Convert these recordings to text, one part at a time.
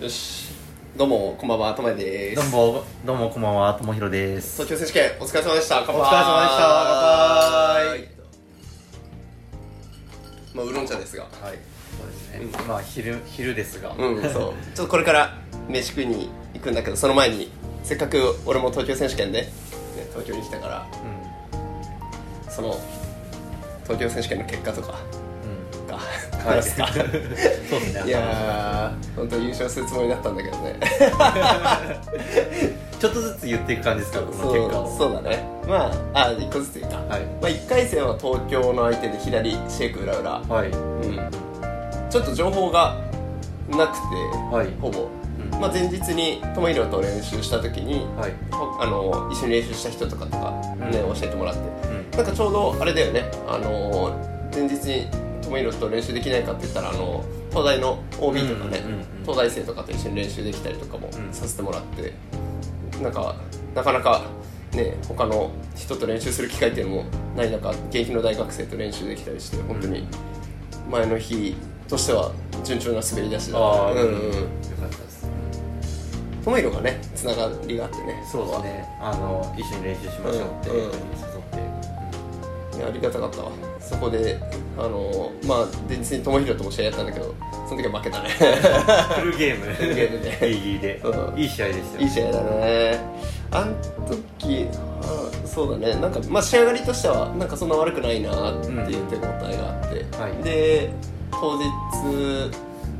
よし。どうもこんばんはともやです。どうもどうもこんばんはともひろです。東京選手権お疲れ様でした。乾杯。お疲れ様でした。乾杯。まあウーロン茶ですが。はい。そうですね、まあ昼昼ですが、うんそう。ちょっとこれから飯食いに行くんだけどその前にせっかく俺も東京選手権で、ね、東京に来たからその東京選手権の結果とかはい。話すかそうですね。いやー本当優勝するつもりだったんだけどね。ちょっとずつ言っていく感じですかこの結果を。そうだね。まああ一個ずついいか、はい。まあ、1回戦は東京の相手で左シェイク裏裏はい。うん。ちょっと情報がなくて、はい。ほぼ、うん。まあ、前日に友弘と練習した時にはい。ほあの一緒に練習した人とかとかね、うん。教えてもらって。うん。なんかちょうどあれだよね。あの前日に友弘と練習できないかって言ったらあの東大の OB とかね、うんうんうんうん。東大生とかと一緒に練習できたりとかもうん。させてもらって、なんかなかなかね他の人と練習する機会っていうのもない中現役の大学生と練習できたりして本当に前の日としては順調な滑り出しだった。うんうん。よかったです。友弘がねつながりがあってね。そうですね。あの一緒に練習しましょうってうんうん誘っていやありがたかったわ。そこであのまあ前日に友弘とも試合やったんだけどその時は負けたね。フルゲーム。フルゲームで。ギリギリで。うん。いい試合でしたよいい試合だね。あん時あそうだね。なんかまあ仕上がりとしてはなんかそんな悪くないなっていう手応えがあって、はい。で当日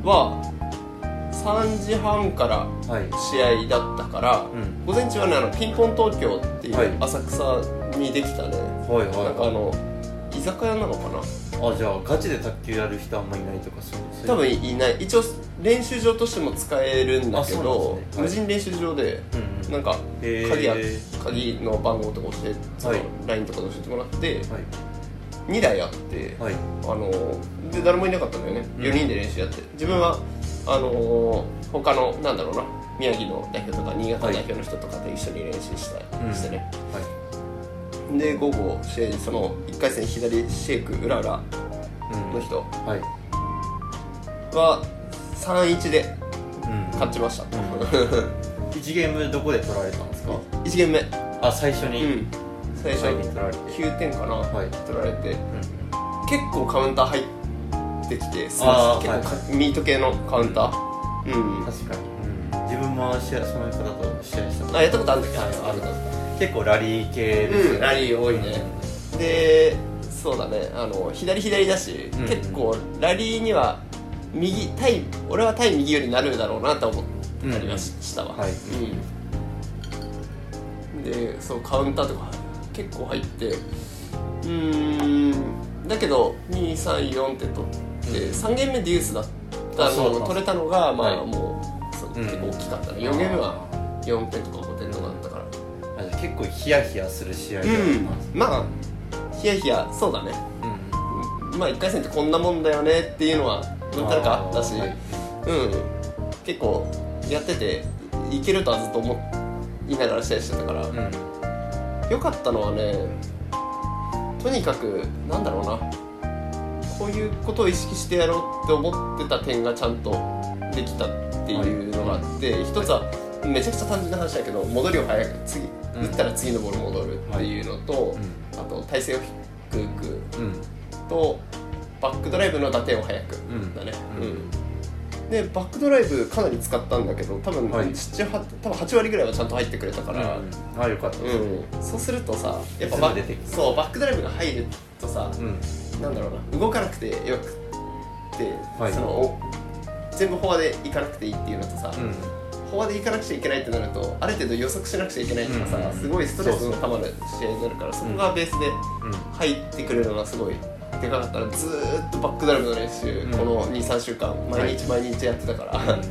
は3時半からはい。試合だったから、うん。午前中はねあのピンポン東京っていはい。う浅草にできたね、はいはいなんかあの居酒屋なのかな？あじゃあガチで卓球やる人あんまいないとかそうそういう多分いない。一応練習場としても使えるんだけど、ね。はい。無人練習場で、うんうん。なんか鍵や鍵の番号とか教えそのはい。LINE とかで教えてもらってはい。2台あって、はい。あので誰もいなかったんだよね、うん。4人で練習やって。自分はあの他のなんだろうな宮城の代表とか新潟代表の人とかと一緒に練習した、うんしてね。はいで午後試合その1回戦左シェイク裏裏うん。の人。はい。は3-1でうん。勝ちました、1ゲームどこで取られたんですか？1ゲーム目。あ最初に、うん。最初に取られて。9点かな、はい。取られて。うん。結構カウンター入ってきてすあー結構か、はいミート系のカウンター。うん確かに、うん、自分も試合その方と試合したことあやったことあるんだっけ？はいあるんだ結構ラリー系ですようんラリー多いね。でそうだね。あの左左だし、うん結構ラリーには右対俺は対右よりなるだろうなと思ったりはししたわ。はい。うん。でそうカウンターとか結構入ってうーんだけど234って取って、うん。3ゲーム目デュースだったのを取れたのがまあ、はい。もう結構大きかったね、4ゲーム目は4点とか結構ヒヤヒヤする試合でうんはあります。まあヒヤヒヤそうだね。うん。まあ1回戦ってこんなもんだよねっていうのは何たるかあったし、はい。うん。結構やってていけるとはずっと思いながら試合してたから、うん。良かったのはねとにかくなんだろうな。こういうことを意識してやろうって思ってた点がちゃんとできたっていうのがあって、一つはめちゃくちゃ単純な話だけど戻りを早く次、うん。打ったら次のボール戻るっていうのと、うあと体勢を低くとバックドライブの打点を早くうんだね、うん。うん。でバックドライブかなり使ったんだけど多分はい。7、8多分8割ぐらいはちゃんと入ってくれたから、うんあよかった。うん、そうするとさやっぱバそうバックドライブが入るとさ、うん。なんだろうな動かなくてよくて、はい。そのお全部フォアで行かなくていいっていうのとさ、うんフォアで行かなくちゃいけないってなるとある程度予測しなくちゃいけないとかさ、すごいストレスのたまる試合になるからそこがベースで入ってくれるのがすごいでかかったらずーっとバックドライブの練習、うん。この23週間毎日毎日やってたから、うん。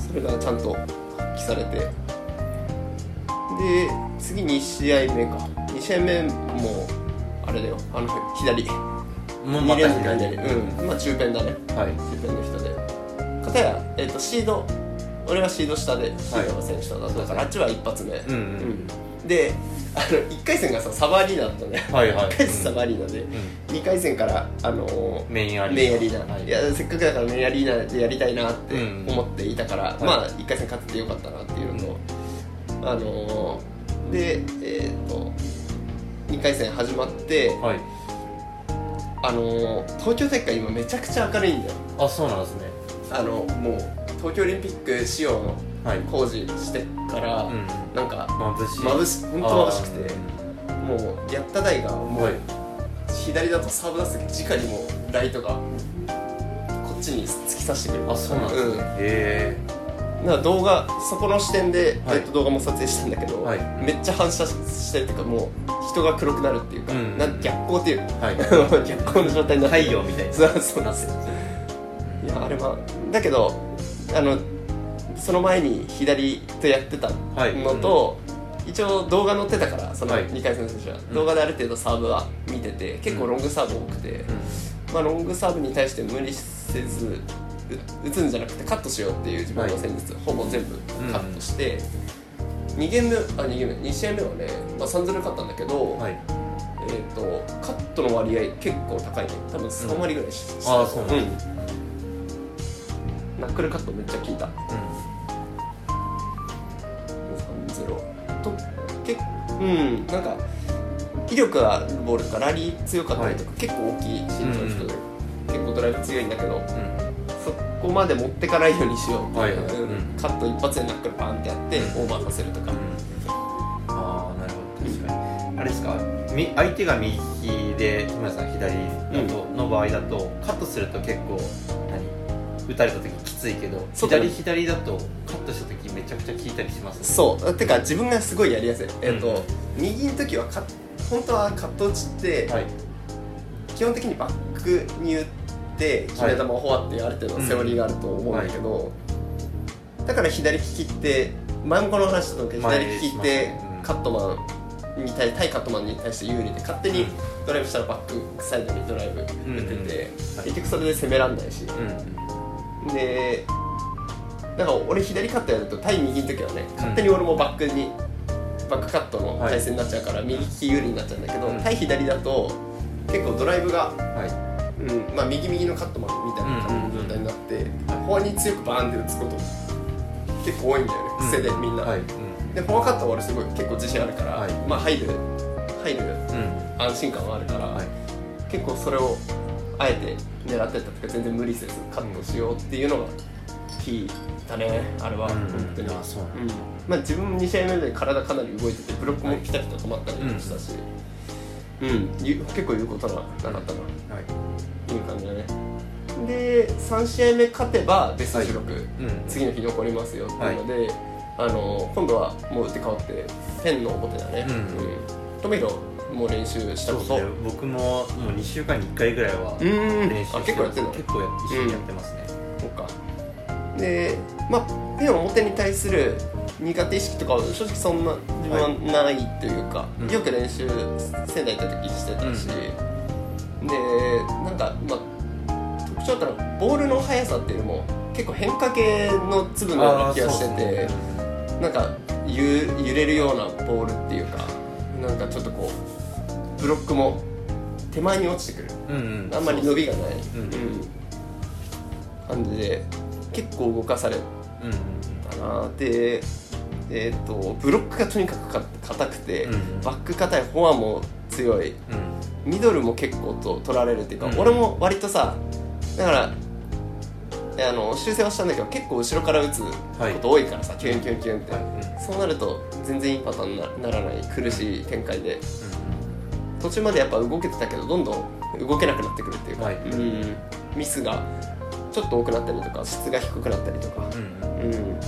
それがちゃんと発揮されて。で次2試合目か。2試合目もあれだよ。あの左。2もうまた連続左。左。うん。まあ中ペンだね。はい。中ペンの人で。片や、えっとシード俺はシード下でシードの選手とだった。から、あっちは一発目、うんうん。であの1回戦がさサバアリーナだったね。はいはい。1回戦サバアリーナで、うん。2回戦から、あのーメインアリーナ。メインアリーナ、はい。い、やせっかくだからメインアリーナでやりたいなってうん。思っていたから、い。まあ1回戦勝っててよかったなっていうのと、あのーでえっ、と2回戦始まって、はい。あのー東京大会今めちゃくちゃ明るいんだよ。あそうなんですね。あのもう東京オリンピック仕様のはい。工事してから、うんなんか眩しい。眩し本当眩しくてあもうやった台がもう、はい。左だとサーブ出す時直にもうライトがこっちに突き刺してくる。ーあそうなんですね、うん。へえだから動画そこの視点で、はい。えっと動画も撮影したんだけど、はい。めっちゃ反射してるっていうかもう人が黒くなるっていうか、うんなん逆光っていうはい。逆光の状態になって太陽みたいな。そうそう。なってる。いやあれはだけどあのその前に左とやってたのと、一応動画載ってたからそのはい。2回戦の選手は、ん。動画である程度サーブは見てて結構ロングサーブ多くて、まあ、ロングサーブに対して無理せずう打つんじゃなくてカットしようっていう自分の戦術、ほぼ全部カットして、2ゲームあ2ゲーム2試合目はね、まあ、3-0勝ったんだけど、はい。えー、とカットの割合結構高いね。多分3割ぐらいし、ん。あーそうなんナックルカットめっちゃ効いた。3-0と結うん。なんか威力があるボールとかラリー強かったりとか、結構大きい身長の人で、結構ドライブ強いんだけどうん。そこまで持ってかないようにしようっていう、はいはい。うん。うんカット一発でナックルパンってやって、うん。オーバーさせるとか、ああなるほど。確かに。あれですかみ相手が右で木村さん左だと、の場合だとカットすると結構何打たれた時きついけど左左だとカットした時めちゃくちゃ効いたりしますね。そう。てか自分がすごいやりやすい。えっ、と、うん右の時はカッ本当はカット打ちって、はい。基本的にバックに打って決め球をフォアっていうある程度のセオリーがあると思うんだけど、だから左利きって前もこの話したと思うけど前左利きってカットマンに対対カットマンに対して有利で勝手にドライブしたらバックサイドにドライブ打てて、うん。うん。はい。結局それで攻めらんないし、うんでだから俺左カットやると対右の時はね勝手に俺もバックに、バックカットの体勢になっちゃうから、右利き有利になっちゃうんだけど、うん。対左だと結構ドライブが、はうんまあ、右右のカットマンみたいな状態になって、フォアに強くバーンって打つこと結構多いんだよねい癖でみんな、はい。でフォアカットは俺すごい結構自信あるから、はい。まあ入る入るうん。安心感はあるから、はい。結構それをあえて狙ってったとか全然無理せずカットしようっていうのがキーだねあれは、うん。本当に。うなんまあ、自分も2試合目で体かなり動いててブロックもピタピタ止まったりもしたし、うん。ゆ結構言うことはなかったな、はい。いい感じだね。で3試合目勝てばベスト16、うん。次の日残りますよっていうので、あの今度はもう打って変わってペンの表だね、うん。トメヒロもう練習したことそう僕ももう2週間に1回ぐらいはうん。練習してあ結構やってんの結構や一緒にやってますね。そうか。でまあペン表に対する苦手意識とかは正直そんな自分はないというか、うん。よく練習仙台行った時してたし、でなんかまあ特徴だったらボールの速さっていうよりも結構変化系の粒のような気がしてて、なんかゆ揺れるようなボールっていうかなんかちょっとこうブロックも手前に落ちてくる。うんうん。あんまり伸びがない、うんうん。感じで結構動かされうんたなでえっ、とブロックがとにかくか硬くて、うんバック硬いフォアも強い。うん。ミドルも結構と取られるっていうか、うん俺も割とさだからえあの修正はしたんだけど結構後ろから打つこと多いからさ、キュンキュンキュンって、はい。うん。そうなると全然いいパターンになならない。苦しい展開で途中までやっぱ動けてたけどどんどん動けなくなってくるっていうか、はい。うん。ミスがちょっと多くなったりとか質が低くなったりとか、うんうん。うん。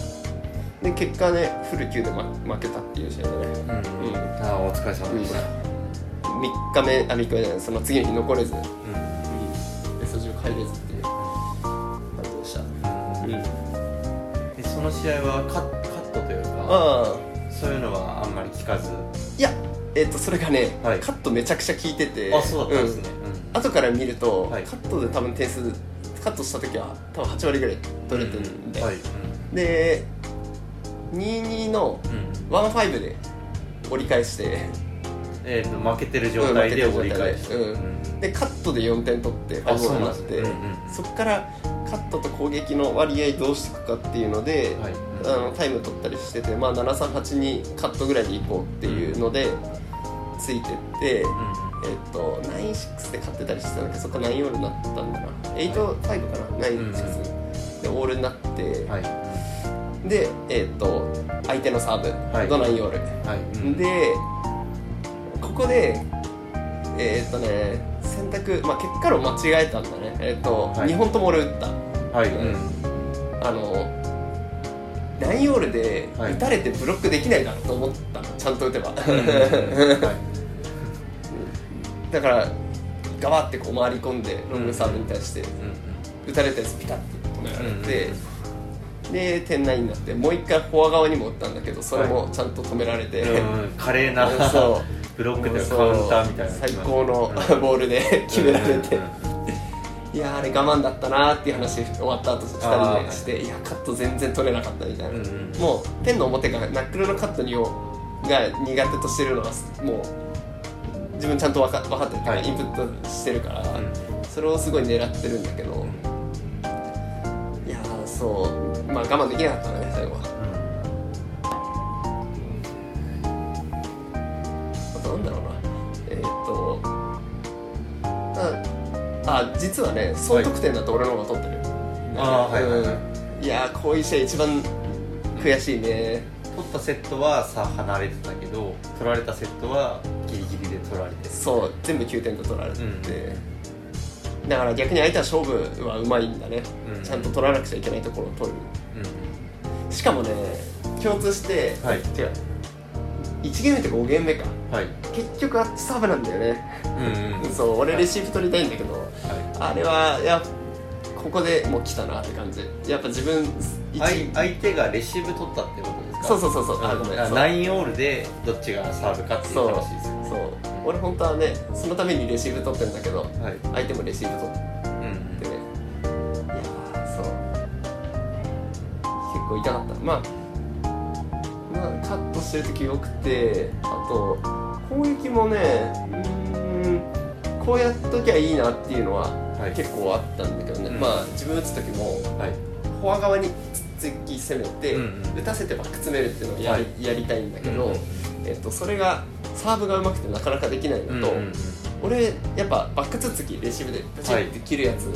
で結果ねフル級で、ま、負けたっていう試合だね。うんうん。うん。ああお疲れ様でした。3日目あ3日目じゃない。その次の日残れず、うん、うん。ベスト10入れずっていう。感じでした、うん、でその試合はカッカットというかそういうのはあんまり聞かず？いやえっ、とそれがね、はい。カットめちゃくちゃ効いててあそうだったんですね。うん。後から見ると、はい。カットで多分点数カットした時は多分8割ぐらい取れてるんで、はい。で22のうん。15で折り返して。えー、と負けてる状態で折り返して、うんで。カットで4点取ってファイブボールになって。うんうん。そこからカットと攻撃の割合どうしていくかっていうので、はい。あのタイム取ったりしてて、まあ、738にカットぐらいでいこうっていうのでついてって、えっと96で勝ってたりしてたんだけどそこから9オールになったんだな。85かな？96でオールになって、うんはい。で、えっと相手のサーブはい。の9オール、はい、うん。でここでえっとね選択、まあ、結果論間違えたんだね。えっと、はい。2本とも俺打ったはい、あのナインオールではい。打たれてブロックできないだろうと思ったの。ちゃんと打てば。はい。だからガバってこう回り込んでロングサーブに対してうん。打たれたやつピタッて止められて、で点内になってもう一回フォア側にも打ったんだけどそれもちゃんと止められて、うん、華麗なブロックというかカウンターみたいな。最高のうん。ボールで決められて、うんいやーあれ我慢だったなーっていう話終わった後2あー。人でしていやカット全然取れなかったみたいな、うんうんもうペンの表がナックルのカットにをが苦手としてるのはもう自分ちゃんと分か分かってる。から、はい。インプットしてるから、ん。それをすごい狙ってるんだけど、いやーそう。まあ我慢できなかったね最後はああ実はね総得点だと俺の方が取ってる、あーはいはいはい。うん。いやーこういう試合一番悔しいね。取ったセットはさ離れてたけど取られたセットはギリギリで取られてる。そう全部9点と取られて、うん。だから逆に相手は勝負はうまいんだね、うん。ちゃんと取らなくちゃいけないところを取る。うしかもね共通して、んはい。違う。1ゲーム目とか5ゲーム目か。はい。結局あっちサーブなんだよね、うんうんそう俺はいレシーブ取りたいんだけど、はあれはいやここでもう来たなって感じ。やっぱ自分一相相手がレシーブ取ったってことですか？そうそうそうそう。あごめんナインオールでどっちがサーブかっていうそう話ですよね。そう。俺本当はねそのためにレシーブ取ってるんだけどはい。相手もレシーブ取ってうんねいやーそう。結構痛かった。まあまあカットしてる時よくてあと攻撃もねうーんこうやっときゃいいなっていうのははい。結構あったんだけどね、うん。まあ自分打つ時もはい。フォア側につっつき攻めて、うんうん打たせてバック詰めるっていうのをやり,、はい。やりたいんだけど、うんえっと、それがサーブが上手くてなかなかできないのと、うんうんうん俺やっぱバックツッツキレシーブでパチンって切るやつ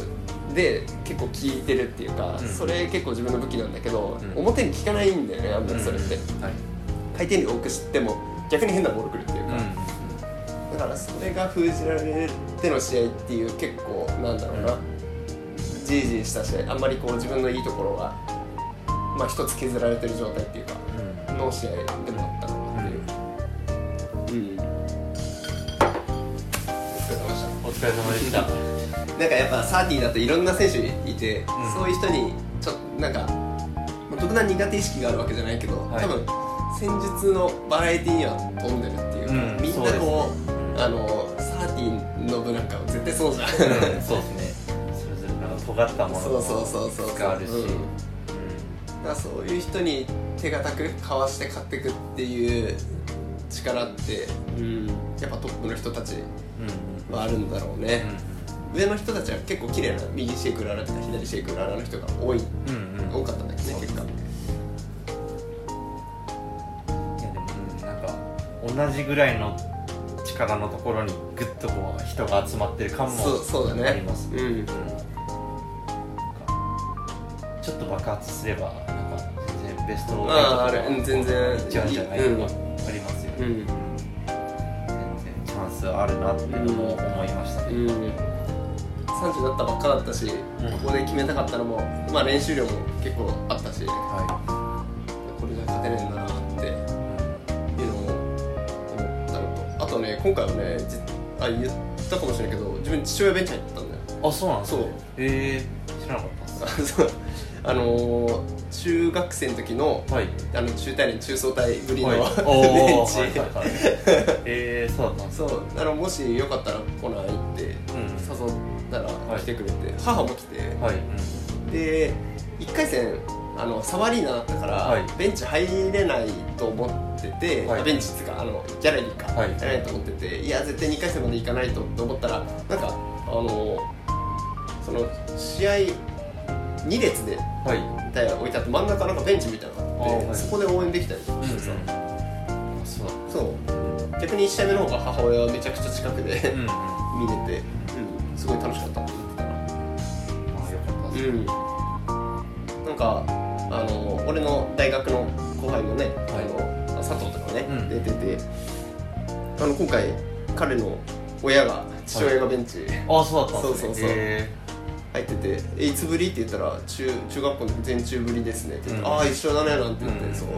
で結構効いてるっていうか、んそれ結構自分の武器なんだけど、うん表に効かないんだよねあんまりそれって、うんはい。回転量多く知っても逆に変なボールくるっていうか、だからそれが封じられての試合っていう結構なんだろうな、じーじーした試合あんまりこう自分のいいところがまあ一つ削られてる状態っていうかうん。の試合でもあったかなっていう。うん、お疲れ様でした。お疲れ様でした。なんかやっぱサーティーだといろんな選手いて、ん。そういう人にちょっとなんかまあ特段苦手意識があるわけじゃないけど、はい。多分戦術のバラエティーには飛んでるっていうか、うん。みんなこうねあのサーティーの部なんかは絶対そうじゃん、うんそうですね。それぞれなんか尖ったものそうそうそうそうがあるし。うん。だからそういう人に手堅くかわして勝っていくっていう力って、うん、やっぱトップの人たちうん。うんはあるんだろうね、上の人たちは結構綺麗な右シェイクララとか左シェイクララの人が多いうんうん。うん多かったんだけどね。結果。いやでもうんなんか同じぐらいの力のところにグッとこう人が集まってる感もそうそうだね。ありますうん。うん。ちょっと爆発すればなんか全然ベストあああれうん全然。いっちゃうんじゃないうん。とかありますよね、うん。全然チャンスあるなっていうのも思いましたね、うん。30だったばっかだったし、ん。ここで決めたかったのもまあ練習量も結構あったし。はこれじゃ勝てねえな今回はねじあ言ったかもしれないけど自分父親ベンチ入ってたんだよ。あそうなんですね。そう。えー、知らなかったあそう。あのー中学生の時のはい。あの中大連中層大ぶりの、はい、ベンチ、はいはいはい。えー、そうだったんですそう。あのもしよかったら来ないってうん。誘ったらはい。来てくれて、母も来て、はい、うんで1回戦あのサワリーナだったから、はい。ベンチ入れないと思っててて、はいベンチっていうかあのギャラリーか、はい。ギャラリーと思ってていや絶対2回戦まで行かないと思ったらなんかあのその試合2列ではい。台置いてあって真ん中なんかベンチみたいなのがあってあはい。そこで応援できたりとかしてさ、そうそう。逆に1試合目の方が母親はめちゃくちゃ近くで、見れて、うん、すごい楽しかったって言ってたな。あよかったです。うん。なんかあの俺の大学の後輩のね、あの佐藤とかね、うん。出てて。あの今回彼の親が父親がベンチ。ああそうだったんですね。そうそうそう。へ入ってて「えいつぶり?」って言ったら中中学校の全中ぶりですね」って言って「うん。ああ一緒だね」なんて言って、うん。そう。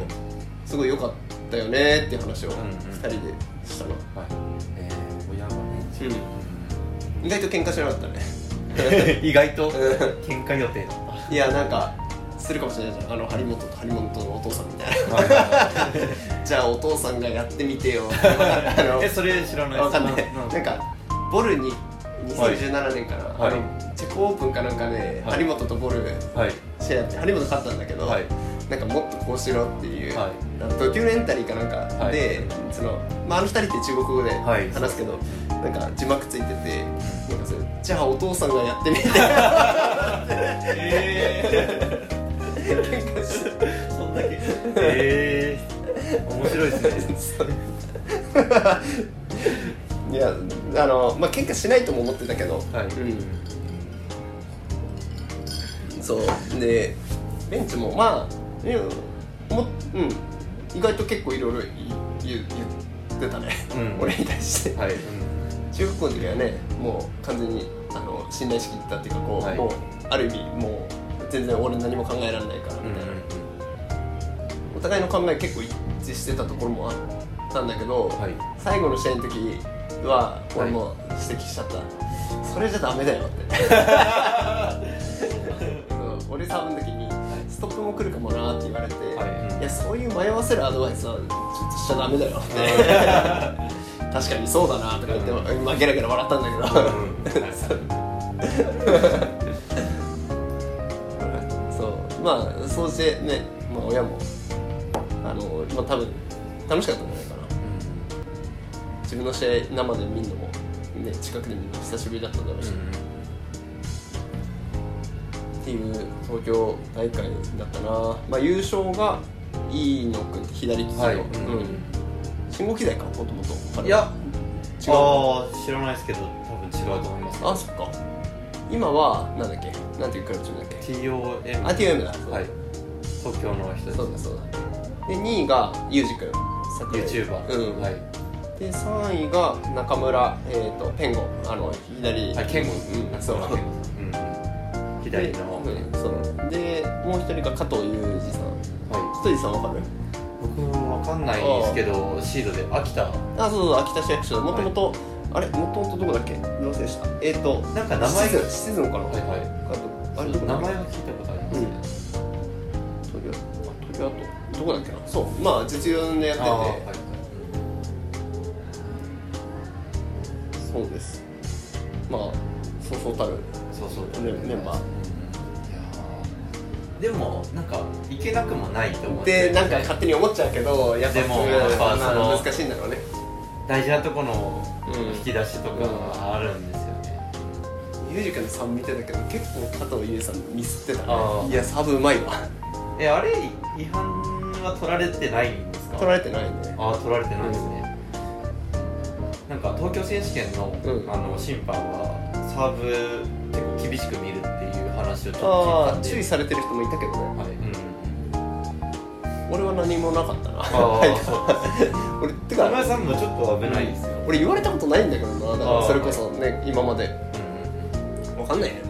すごい良かったよねっていう話をんうん。2人でしたな、ーはい。えー親がね。意外と喧嘩しなかったね。意外と？喧嘩予定だっいやなんかするかもしれないじゃん。あの張本と張本のお父さんみたいな。たはいはいはいじゃあお父さんがやってみてよ。えそれ知らない。わかんない。うん。なんかボルに2017年かな、はい。チェコオープンかなんかで、はい。張本とボルはい。試合やって張本勝ったんだけど、はい。なんかもっとこうしろっていう、はい。ドキュメンタリーかなんかで、そのまあ、あの二人って中国語ではい。話すけど、なんか字幕ついてて、なんかそれじゃあお父さんがやってみて。え喧嘩してー、そんだけ。えー、面白いですね。いやあのまあ喧嘩しないとも思ってたけど、はい。うん、そう。でベンチもまあいやもうん。意外と結構いろいろ言ってたね、うん。俺に対して。はい、中学校の時はねもう完全にあの信頼しきったっていうかこう、はい。もうある意味もう全然俺何も考えられないからみたいな、お互いの考え結構一致してたところもあったんだけど、はい。最後の試合の時は俺も指摘しちゃった、それじゃダメだよって。俺サーブの時にストップも来るかもなって言われて、はい。いやそういう迷わせるアドバイスはちょっとしちゃダメだよって。確かにそうだなとか言って、うまあ、ゲラゲラ笑ったんだけど、そう。まあそうしてね、まあ、親もまあ、多分楽しかったんじゃないかな。自分の試合生で見るのも、ね、近くで見るの久しぶりだったんだろうし、っていう東京大会だったな、まあ、優勝が飯野君って左利きの、はい。うん。信号機材かもともと。彼いや違うああ知らないですけど多分違うと思います。あそっか。今はなんだっけ？なんていうクラブチームだっけ？TOM あ TOM だ。はい。東京の人ですそうだそうだで2位がユージ君。YouTuber うん。はい。で3位が中村、えー、とペンゴあの左。はいケンゴうん。そう。左の。でうん。そう。でもう一人が加藤裕二さん。は加藤裕二さんわかる？い僕わかんないですけどシードで秋田。あそうそう秋田市役所もともとあれ？もともとどこだっけ？どうせした。えっ、ー、となんか名前シチズンシチズンかな、はいはい。あとあれ？名前は聞いこだっけ？なそう。まあ実業でやってて、はい。そうです。まあそうそうたる。そうそうメメンバー。いやー。でもなんかいけなくもないと思って。でなんか勝手に思っちゃうけどやっぱでもやっぱ難しいんだろうね。大事なとこのうん。引き出しとかがあるんですよね、ユージ君の3見てたけど結構加藤優さんミスってたね。いやサブうまいわ。えあれ違反は取られてないんですか？取られてないね。ああ取られてないですね、なんか東京選手権の,、うん。あの審判はサーブ結構厳しく見るっていう話をちょっとああ聞いたんで。注意されてる人もいたけどね。はい、うん、俺は何もなかったな。俺て田村かさんもちょっと危ないですよ、俺言われたことないんだけどなだからそれこそね今まで。うんかんないね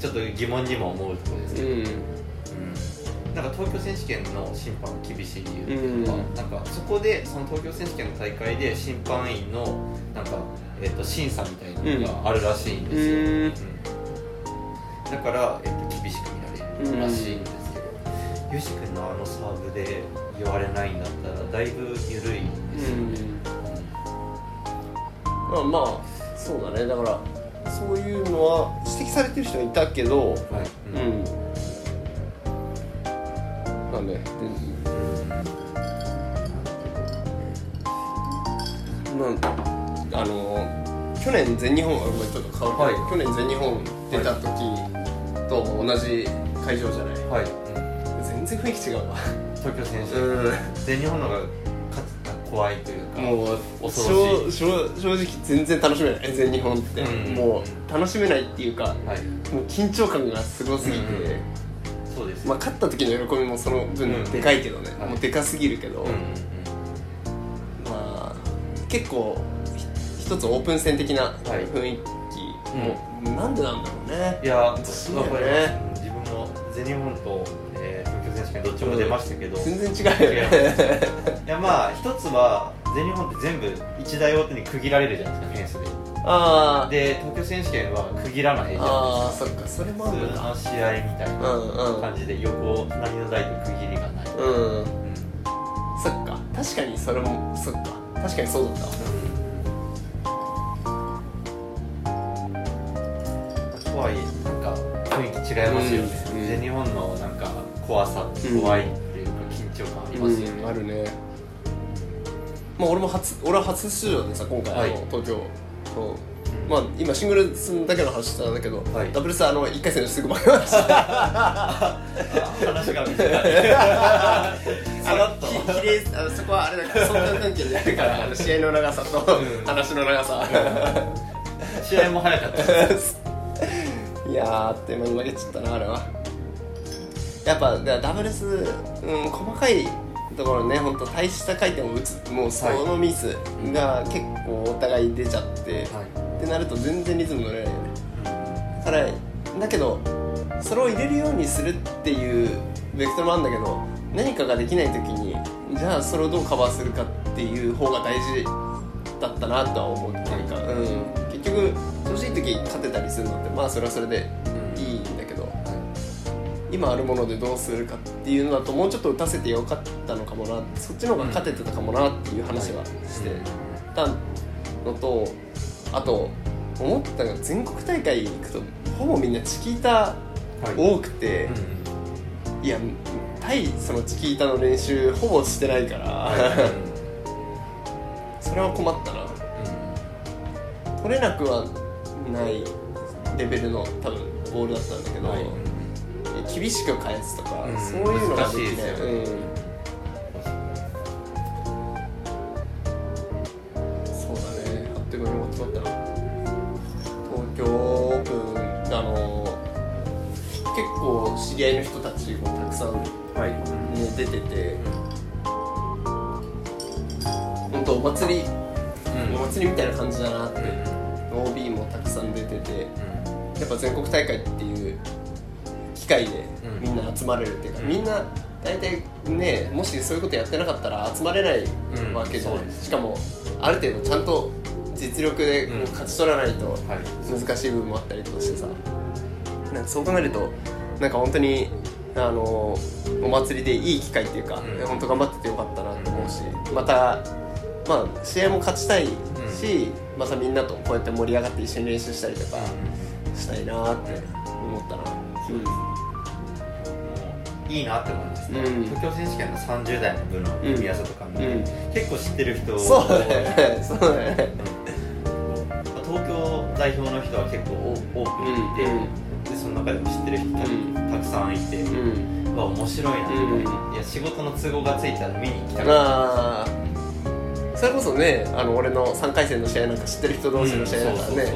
ちょっと疑問にも思うところですけど、ううん。なんか東京選手権の審判が厳しい理由とか、うん。なんかそこでその東京選手権の大会で審判員のなんか、えっと審査みたいなのがあるらしいんですよ、うん。うん。だから、えっと厳しく見られるらしいんですけど、ユージ君のあのサーブで言われないんだったらだいぶ緩いですよね、まあまあそうだね。だからそういうのは指摘されてる人はいたけどはい。うん。まあねでなんあの去年全日本ちょっと変わるけど、去年全日本出た時と同じ会場じゃない、はい、うん全然雰囲気違うわ。東京選手、うん。全日本の方が勝つ怖いというかもう恐ろしい。正直全然楽しめない。全日本って、うん。もう楽しめないっていうかはい。もう緊張感がすごすぎて、うんうんそうですまあ、勝った時の喜びもその分うん。でかいけどね、はい。もうでかすぎるけど、うんうんまあ結構ひ一つオープン戦的な雰囲気も、なんでなんだろうね。いやそうわかりだよね。自分も全日本と、えー東京選手権どっちも出ましたけど、全然違うよね。いやまあ一つは全日本って全部一大ごとに区切られるじゃないですかフェンスあー。でで東京選手権は区切らないじゃないあーそっかそれもあ普る。のか通の試合みたいなうんうん。感じで横何の台と区切りがない、うん。うんそっか。確かにそれもそっか。確かにそうだったわ。とはいえなんか雰囲気違いますよね、うん全日本のなんか怖さうん怖いっていうか緊張感ありますよね、うん、あるねまあ俺も初俺は初出場でさ今回、はい。あの東京そうまあ今シングルスだけの話してたんだけど、はい。ダブルスあの1回戦ですぐ負けました。あ話が短いさらっとききれいあのそこはあれだから相関関係でやるからあの 試合の長さとうん。話の長さ、試合も早かったです いやーあっという間に負けちゃったなあれは。やっぱだダブルス、うん、細かいところね本当大した回転を打つもうそのミスが結構お互い出ちゃって、はい。ってなると全然リズム乗れないよね。だからだけどそれを入れるようにするっていうベクトルもあるんだけど何かができない時にじゃあそれをどうカバーするかっていう方が大事だったなとは思うっていうか、うん、結局調子いい時勝てたりするのってまあそれはそれでいいんだけど今あるものでどうするかっていうのだともうちょっと打たせてよかったのかもなそっちの方が勝ててたかもなっていう話はして。たのとあと思ったのが全国大会行くとほぼみんなチキータはい。多くて、いや対そのチキータの練習ほぼしてないから、それは困ったな。取れなくはないレベルの多分ボールだったんだけど、はい。厳しく返すとか、うん。そういうのができ難しいですよね。うん、結構知り合いの人たちもたくさん、はい。ね、出てて。本当お祭りお祭りみたいな感じだなって、OB もたくさん出てて。やっぱ全国大会っていう機会でうん。みんな集まれるっていうか、うん。みんな大体ねもしそういうことやってなかったら集まれないうん。わけじゃない、そうですしかもある程度ちゃんと実力で勝ち取らないとはい。難しい部分もあったりとかしてさ。なんかそう考えるとなんか本当にあのお祭りでいい機会っていうか、うん。本当頑張っててよかったなと思うし、またまあ試合も勝ちたいし、またみんなとこうやって盛り上がって一緒に練習したりとかしたいなって思ったな、いいなって思いますね、うん。東京選手権の30代の部のうん。宮里とか見て、うん。結構知ってる人そうだね。そうだね代表の人は結構多くいて、でその中でも知ってる人たくさんいて、うん。面白いなとか、うん。いや仕事の都合がついたら見に行きたかっあー。それこそねあの俺の3回戦の試合なんか知ってる人た同士の試合だからね、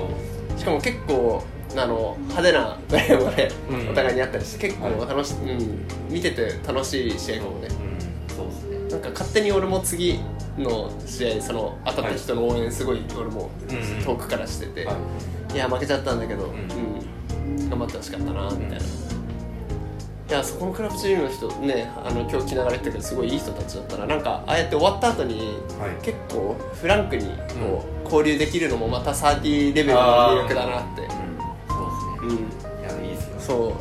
しかも結構あの派手なプレーもね、うん。お互いにあったりして結構はい。楽し、うん、見てて楽しい試合かもねうん。そうですね。なんか勝手に俺も次の試合その当たった人の応援すごい俺もうんうん遠くからしてて、はいいや負けちゃったんだけど、ん。うん頑張ってほしかったなみたいな、いやそこのクラブチームの人ねあの今日来ながら言ったけどすごいいい人たちだったらなんかああやって終わった後にはい。結構フランクにこう、交流できるのもまた30レベルの魅力だなって。うん。そううんですね。いやいいですよ。そ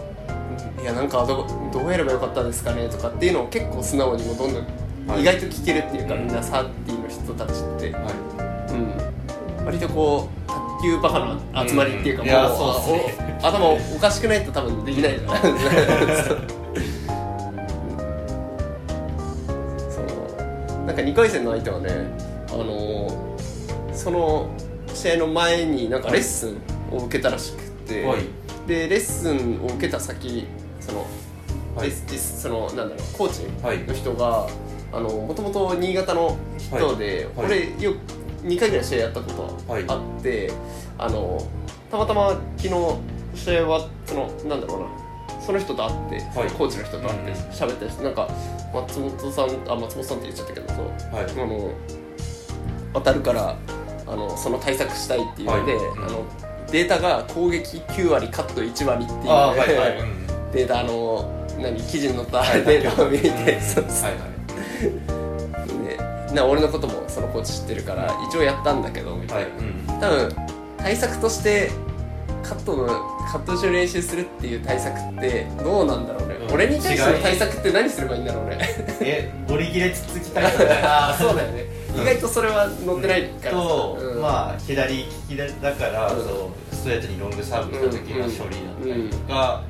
う。いやなんかどどうやればよかったですかねとかっていうのを結構素直にもどんどんはい意外と聞けるっていうか、うんみんなサーティの人たちって、はうん、割とこう級バカな集まりっていうか、もそう頭おかしくないと多分できないじゃないそう。なんか2回戦の相手はねあのーその試合の前になんかレッスンを受けたらしくて、はい。でレッスンを受けた先その、そのなんだろうコーチはい。の人があのもともと新潟の人で、はい。はい。俺よ2回ぐらい試合やったことはい。あって、あのたまたま昨日試合はそのなんだろうな。その人と会って、そのコーチの人と会ってうん。喋ったりしてなんか松本さんあ松本さんって言っちゃったけどそうはい。あの当たるからあのその対策したいっていうので、はい。あのデータが攻撃9割カット1割っていう、あーはいはい。うん。データあの何記事に載ったはい。データを見て、はいはいで な俺のこともそのコーチ知ってるから一応やったんだけどみたいな、はい。うん。多分対策としてカットのカット中練習するっていう対策ってどうなんだろうね、うん。俺に対しての対策って何すればいいんだろうね。えゴリギレつつきたいああ そうだよね、うん。意外とそれは載ってないからさと、うん。まあ左利きだから、うん。そうストレートにロングサーブ来た時の処理だったりとか、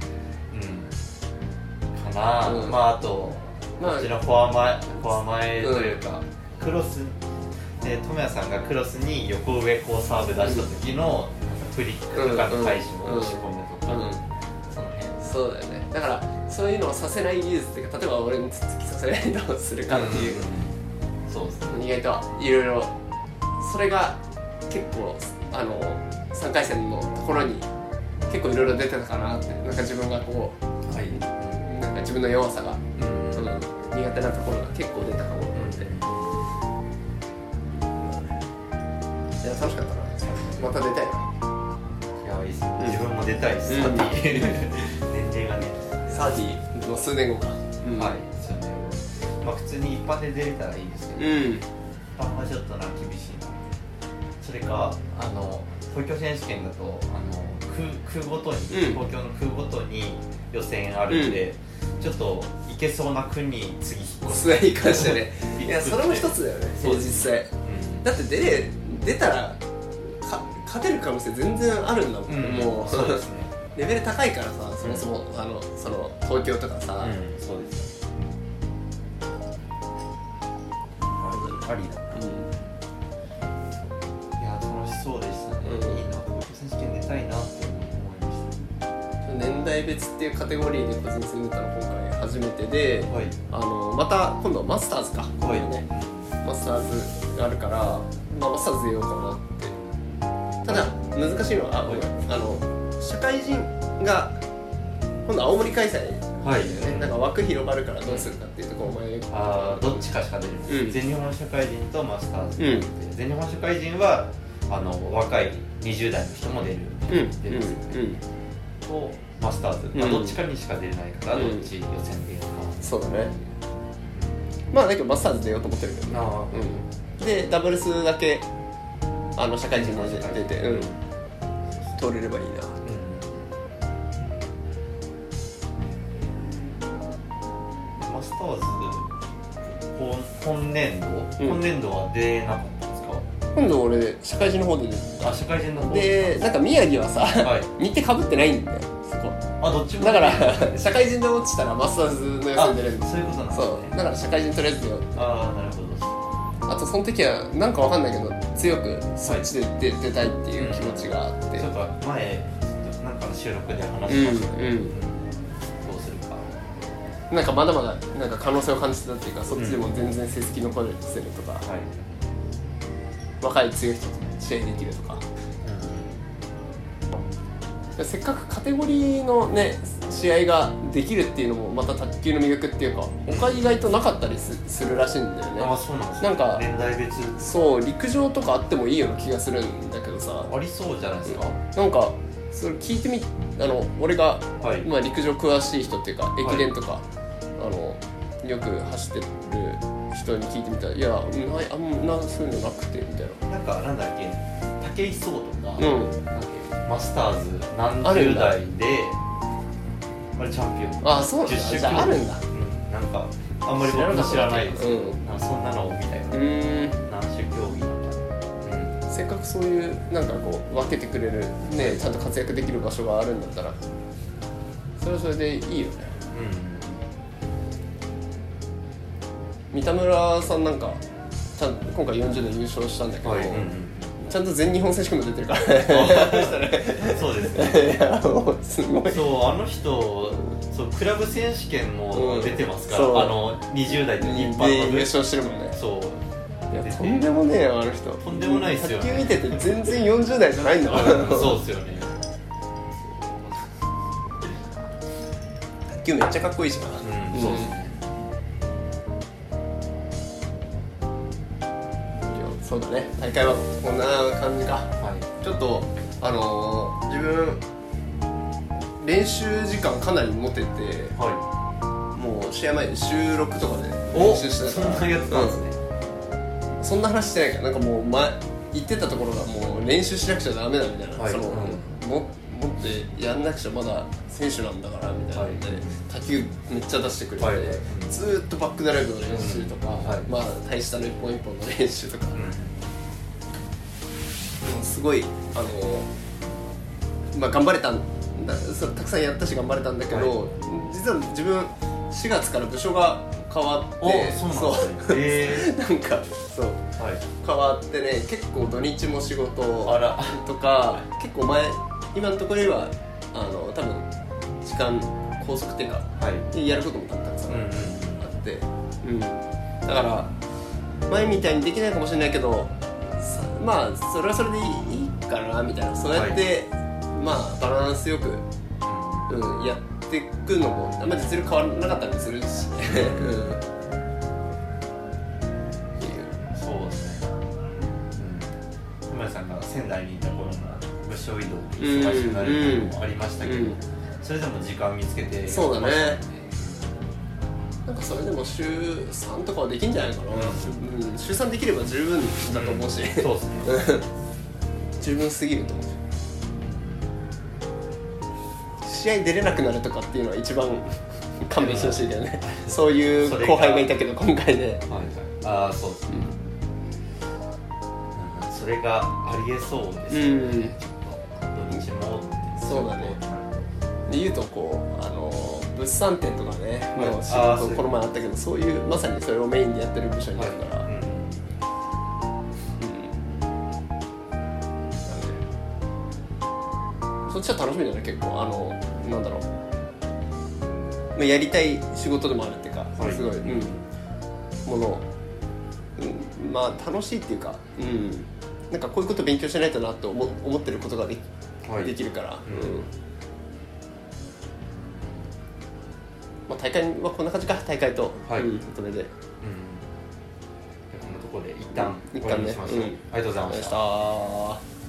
うん。かな、うん。まああと、まあこちらフォア前フォア前というか、クロスで智也さんがクロスに横上こうサーブ出した時の、フリックとかの対処を仕込むとか、うん。その辺。そうだよね。だからそういうのをさせない技術っていうか例えば俺につつきさせないどうするかっていう、そうですね。意外といろいろそれが結構あの3回戦のところに結構いろいろ出てたかなってなんか自分がこはい、うなんか自分の弱さが、苦手なところが結構出たかもっていや楽しかったな。また出たいな。いやいいっすね、うん。自分も出たいです、うん。サティ。年齢がね、サーティの数年後か、うん、はい。ですよね。まあ普通に一般で出れたらいいですけど、うん。あんまちょっとな厳しいな。それかあの東京選手権だとあの区区ごとに、うん。東京の区ごとに予選あるんで、ちょっと行けそうな区に次引っ越す、に関 してねうんい。やそれも一つだよねそう実際うん。だって出れ出たらか勝てる可能性全然あるんだもん、うん。もうそうですね。レベル高いからさそもそも、あのその東京とかさ、うん。そうですありだ。いや楽しそうでしたね、うん。いいな。東京選手権出たいなって思いまし年代別っていうカテゴリーで個人戦出たの今回初めてでたはい。あのまた今度はマスターズか。はい。ね。マスターズがあるから、まあ、マスターズ出ようかなって。ただ難しいのはあごめん。あの社会人が今度青森開催。はい。ねなんか枠広がるからどうするかっていうところお前あーどっちかしか出る、うん。全日本社会人とマスターズ、うん。全日本社会人はあの若い20代の人も出る、うん。出るんですよね、うん。とマスターズ、まあ、うんどっちかにしか出れないから、うん。どっち予選でやるか、そうだね。まあだけどマスターズ出ようと思ってるけど。うん。でダブルスだけあの社会人で出て、うん、通れればいいな。マスターズ今今年度、うん。今年度は出なかったんです今度俺社会人の方で出かあ社会人の方。でなんか宮城はさ、はい。日程かぶってないんだよあどっちも。だから社会人で落ちたらマスターズの予あ選出れるんだそういうことなんですね。そう。だから社会人とりあえず出ようああなるほど。あとその時はなんかわかんないけど強くそっちで出,、出たいっていう気持ちがあって。そうか前ちょっとなんかの収録で話うんしました。ね、うんどうするかなん。かまだまだなんか可能性を感じてたっていうかそっちでも全然成績残せるとか、はい、若い強い人と試合できるとかせっかくカテゴリーのね試合ができるっていうのもまた卓球の魅力っていうか他意外となかったりすするらしいんだよね。ああそうなんですねなんか年代別。そう陸上とかあってもいいような気がするんだけどさ。ありそうじゃないですか、なんかそれ聞いてみあの俺が、はい。まあ、陸上詳しい人っていうかい。駅伝とか、あのよく走ってる人に聞いてみたら「いやないあんまそういうのなくて」みたいな。なんかなんだっけ？武井壮とか、うんマスターズ何十代であれチャンピオン。あそうなんだ。10種じゃああるんだ。うん、なんかあんまり僕も知らないですけど、うん。そんなのを見たよ、うーん。何種競技なんか、うん、せっかくそういうなんかこう分けてくれるねちゃんと活躍できる場所があるんだったらそれはそれでいいよね。三田村さんなんかちゃん今回40で優勝したんだけど、はい、うんうんちゃんと全日本選手権も出てるから。そうですね。すごい。そうあの人そうクラブ選手権も出てますから、うん。あの20代で一般の優勝してるもんね。そう。いやとんでもねえよあの人。とんでもないっすよね。卓球見てて全然40代じゃないんだから。うんそうですよね。卓球めっちゃかっこいいしなだね。大会はこんな感じか。はい。ちょっとあのー自分練習時間かなり持ててはもう試合前に収録とかでい練習してたから。そんなやつなんですね、うん。そんな話してないからなんかもう前行ってたところがもう練習しなくちゃダメだみたいな、はい。その、うんも持ってやんなくちゃまだ選手なんだからみたいな。ので、はい。卓球めっちゃ出してくれて、はい。ずーっとバックドライブの練習とか、うんはい。まあ大したの一本一本の練習とか、うんすごいあのまあ頑張れたんだそうたくさんやったし頑張れたんだけど、実は自分4月から部署が変わっておそうね なんかそう。ー、はい。変わってね結構土日も仕事あらとか結構前今のところよりはあの多分時間拘束っていうかはい。でやることもたくさんあって、うん。だから前みたいにできないかもしれないけどさまあそれはそれでいいいいかなみたいな。そうやって、まあバランスよく、うん、やっていくのもあんま実力変わらなかったりするしね、うん。仙台にいた頃も部署移動で忙しくなるっていうのもありましたけど、うん。それでも時間見つけてそうだねなんかそれでも週3とかはできんじゃないかな、うん、週3できれば十分だと思うし、そうですね。十分すぎると思う試合出れなくなるとかっていうのは一番 勘弁してほしいけどね。そういう後輩がいたけど今回で、はいああそうですね、うん。それがありえそうですようん。土日もそうだね。で言うとこうあの物産展とかねはい。の仕事この前あったけどそういうまさにそれをメインでやってる部署にいるから、はいうん。そっちは楽しみだね結構。あのなんだろう。まあやりたい仕事でもあるっていうか、はい。すごい、うん、もの、うん、まあ楽しいっていうか、うん、なんかこういうこと勉強しないとなって思思ってることができ,、はい。できるから、うん。うん大会はこんな感じか大会と、はい。うん、それで。うん。こんなところで一旦う、うん。ありがとうございました。ありがとうございました